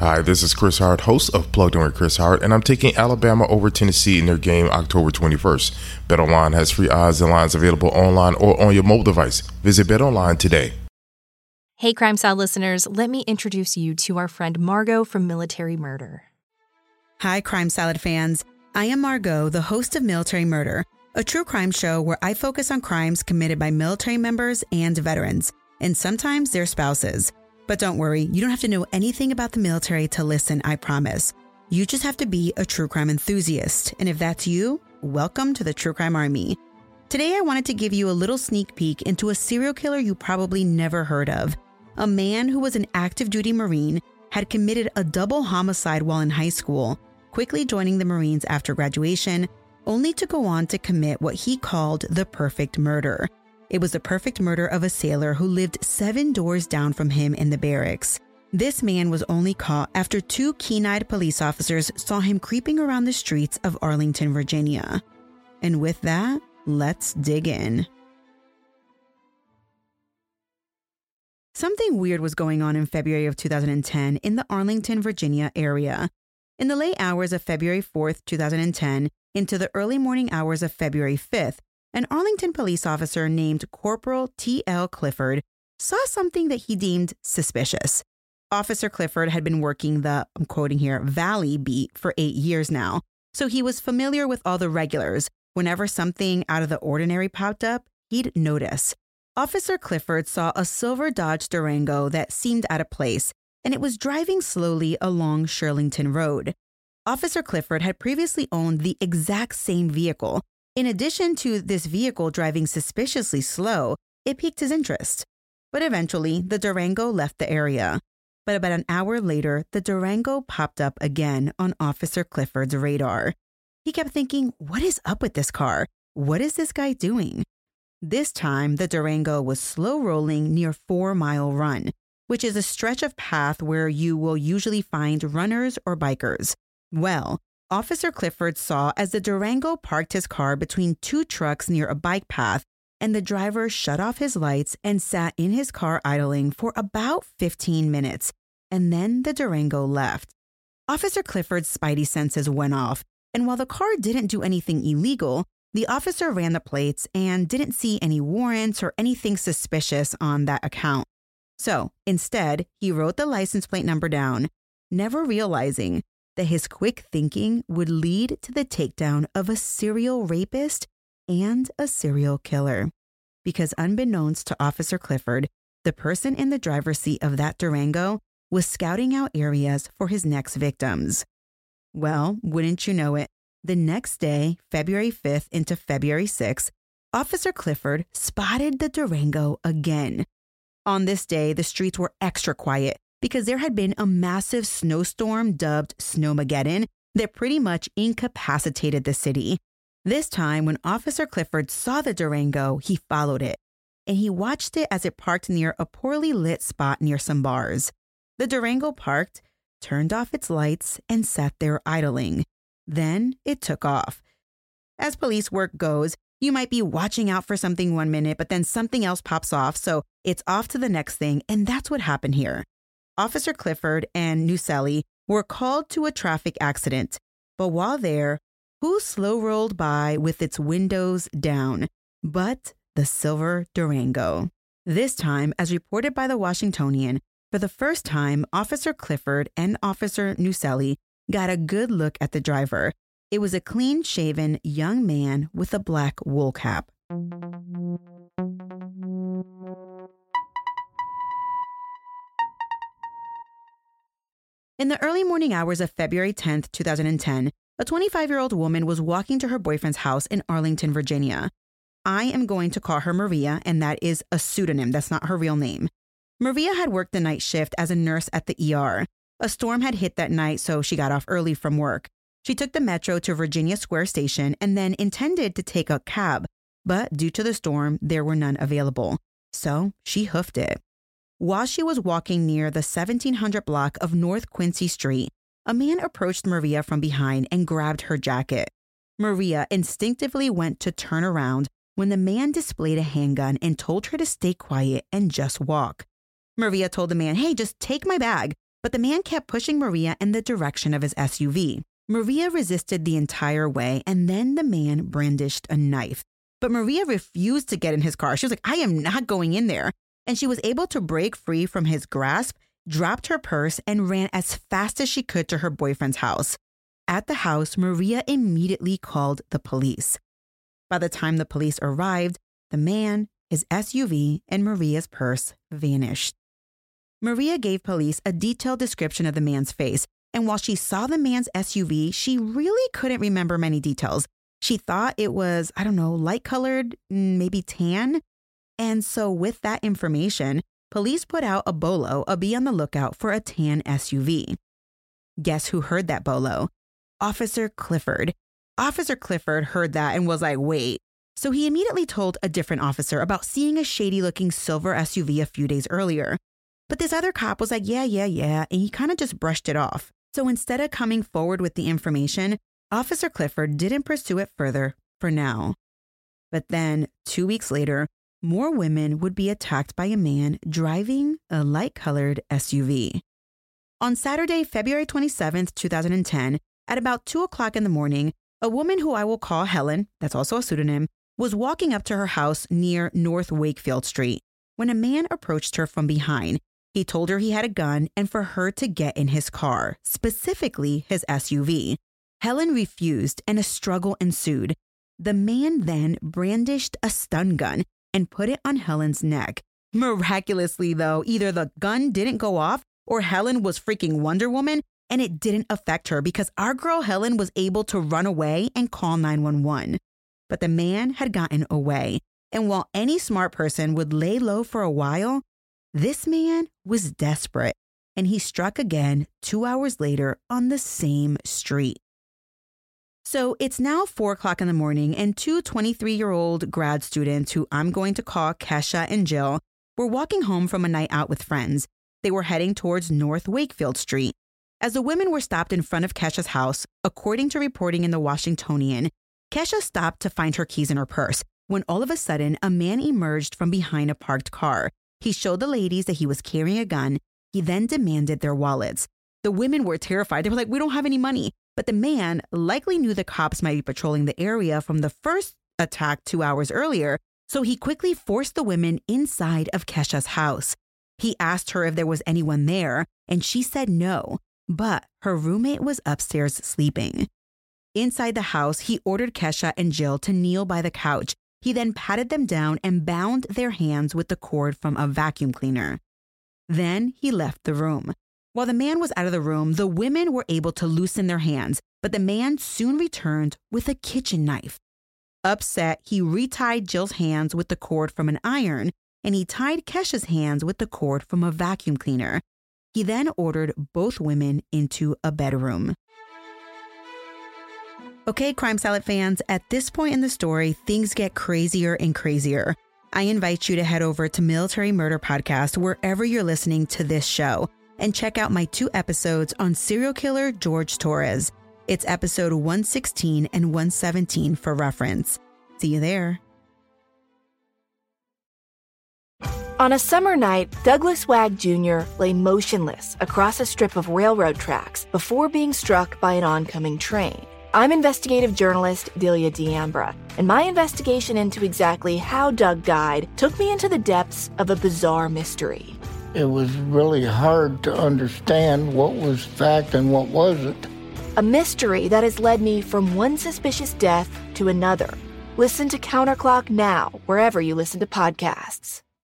Hi, this is Chris Hart, host of Plugged In with Chris Hart, and I'm taking Alabama over Tennessee in their game October 21st. BetOnline has free odds and lines available online or on your mobile device. Visit BetOnline today. Hey, Crime Salad listeners, let me introduce you to our friend Margot from Military Murder. Hi, Crime Salad fans. I am Margot, the host of Military Murder, a true crime show where I focus on crimes committed by military members and veterans, and sometimes their spouses. But don't worry, you don't have to know anything about the military to listen, I promise. You just have to be a true crime enthusiast. And if that's you, welcome to the True Crime Army. Today, I wanted to give you a little sneak peek into a serial killer you probably never heard of. A man who was an active duty Marine had committed a double homicide while in high school, quickly joining the Marines after graduation, only to go on to commit what he called the perfect murder. It was the perfect murder of a sailor who lived seven doors down from him in the barracks. This man was only caught after two keen eyed police officers saw him creeping around the streets of Arlington, Virginia. And with that, let's dig in. Something weird was going on in February of 2010 in the Arlington, Virginia area. In the late hours of February 4th, 2010, into the early morning hours of February 5th, an Arlington police officer named Corporal T.L. Clifford saw something that he deemed suspicious. Officer Clifford had been working the, I'm quoting here, Valley beat for eight years now, so he was familiar with all the regulars. Whenever something out of the ordinary popped up, he'd notice. Officer Clifford saw a silver Dodge Durango that seemed out of place, and it was driving slowly along Shirlington Road. Officer Clifford had previously owned the exact same vehicle, in addition to this vehicle driving suspiciously slow, it piqued his interest. But eventually, the Durango left the area. But about an hour later, the Durango popped up again on Officer Clifford's radar. He kept thinking, what is up with this car? What is this guy doing? This time, the Durango was slow rolling near Four Mile Run, which is a stretch of path where you will usually find runners or bikers. Well, Officer Clifford saw as the Durango parked his car between two trucks near a bike path, and the driver shut off his lights and sat in his car idling for about 15 minutes, and then the Durango left. Officer Clifford's spidey senses went off, and while the car didn't do anything illegal, the officer ran the plates and didn't see any warrants or anything suspicious on that account. So instead, he wrote the license plate number down, never realizing that his quick thinking would lead to the takedown of a serial rapist and a serial killer. Because unbeknownst to Officer Clifford, the person in the driver's seat of that Durango was scouting out areas for his next victims. Well, wouldn't you know it, the next day, February 5th into February 6th, Officer Clifford spotted the Durango again. On this day, the streets were extra quiet because there had been a massive snowstorm dubbed Snowmageddon that pretty much incapacitated the city. This time, when Officer Clifford saw the Durango, he followed it, and he watched it as it parked near a poorly lit spot near some bars. The Durango parked, turned off its lights, and sat there idling. Then it took off. As police work goes, you might be watching out for something one minute, but then something else pops off, so it's off to the next thing, and that's what happened here. Officer Clifford and Nuselli were called to a traffic accident, but while there, who slow rolled by with its windows down? But the silver Durango. This time, as reported by the Washingtonian, for the first time, Officer Clifford and Officer Nuselli got a good look at the driver. It was a clean shaven young man with a black wool cap. In the early morning hours of February 10, 2010, a 25 year old woman was walking to her boyfriend's house in Arlington, Virginia. I am going to call her Maria, and that is a pseudonym. That's not her real name. Maria had worked the night shift as a nurse at the ER. A storm had hit that night, so she got off early from work. She took the metro to Virginia Square Station and then intended to take a cab, but due to the storm, there were none available. So she hoofed it. While she was walking near the 1700 block of North Quincy Street, a man approached Maria from behind and grabbed her jacket. Maria instinctively went to turn around when the man displayed a handgun and told her to stay quiet and just walk. Maria told the man, Hey, just take my bag. but the man kept pushing Maria in the direction of his SUV. Maria resisted the entire way, and then the man brandished a knife. But Maria refused to get in his car. She was like, I am not going in there. And she was able to break free from his grasp, dropped her purse, and ran as fast as she could to her boyfriend's house. At the house, Maria immediately called the police. By the time the police arrived, the man, his SUV, and Maria's purse vanished. Maria gave police a detailed description of the man's face, and while she saw the man's SUV, she really couldn't remember many details. She thought it was, I don't know, light colored, mm, maybe tan. And so, with that information, police put out a bolo, a be on the lookout for a tan SUV. Guess who heard that bolo? Officer Clifford. Officer Clifford heard that and was like, wait. So he immediately told a different officer about seeing a shady looking silver SUV a few days earlier. But this other cop was like, yeah, yeah, yeah, and he kind of just brushed it off. So instead of coming forward with the information, Officer Clifford didn't pursue it further for now. But then, two weeks later, more women would be attacked by a man driving a light colored SUV. On Saturday, February 27th, 2010, at about 2 o'clock in the morning, a woman who I will call Helen, that's also a pseudonym, was walking up to her house near North Wakefield Street when a man approached her from behind. He told her he had a gun and for her to get in his car, specifically his SUV. Helen refused and a struggle ensued. The man then brandished a stun gun and put it on Helen's neck. Miraculously, though, either the gun didn't go off or Helen was freaking Wonder Woman and it didn't affect her because our girl Helen was able to run away and call 911. But the man had gotten away. And while any smart person would lay low for a while, this man was desperate and he struck again two hours later on the same street. So it's now four o'clock in the morning, and two 23 year old grad students who I'm going to call Kesha and Jill were walking home from a night out with friends. They were heading towards North Wakefield Street. As the women were stopped in front of Kesha's house, according to reporting in the Washingtonian, Kesha stopped to find her keys in her purse when all of a sudden a man emerged from behind a parked car. He showed the ladies that he was carrying a gun. He then demanded their wallets. The women were terrified. They were like, We don't have any money. But the man likely knew the cops might be patrolling the area from the first attack two hours earlier, so he quickly forced the women inside of Kesha's house. He asked her if there was anyone there, and she said no but her roommate was upstairs sleeping. Inside the house, he ordered Kesha and Jill to kneel by the couch. He then patted them down and bound their hands with the cord from a vacuum cleaner. Then he left the room. While the man was out of the room, the women were able to loosen their hands, but the man soon returned with a kitchen knife. Upset, he retied Jill's hands with the cord from an iron, and he tied Kesha's hands with the cord from a vacuum cleaner. He then ordered both women into a bedroom. Okay, Crime Salad fans, at this point in the story, things get crazier and crazier. I invite you to head over to Military Murder Podcast wherever you're listening to this show and check out my two episodes on serial killer George Torrez. It's episode 116 and 117 for reference. See you there. On a summer night, Douglas Wag Jr. lay motionless across a strip of railroad tracks before being struck by an oncoming train. I'm investigative journalist Delia D'Ambra, and my investigation into exactly how Doug died took me into the depths of a bizarre mystery. It was really hard to understand what was fact and what wasn't. A mystery that has led me from one suspicious death to another. Listen to Counterclock now, wherever you listen to podcasts.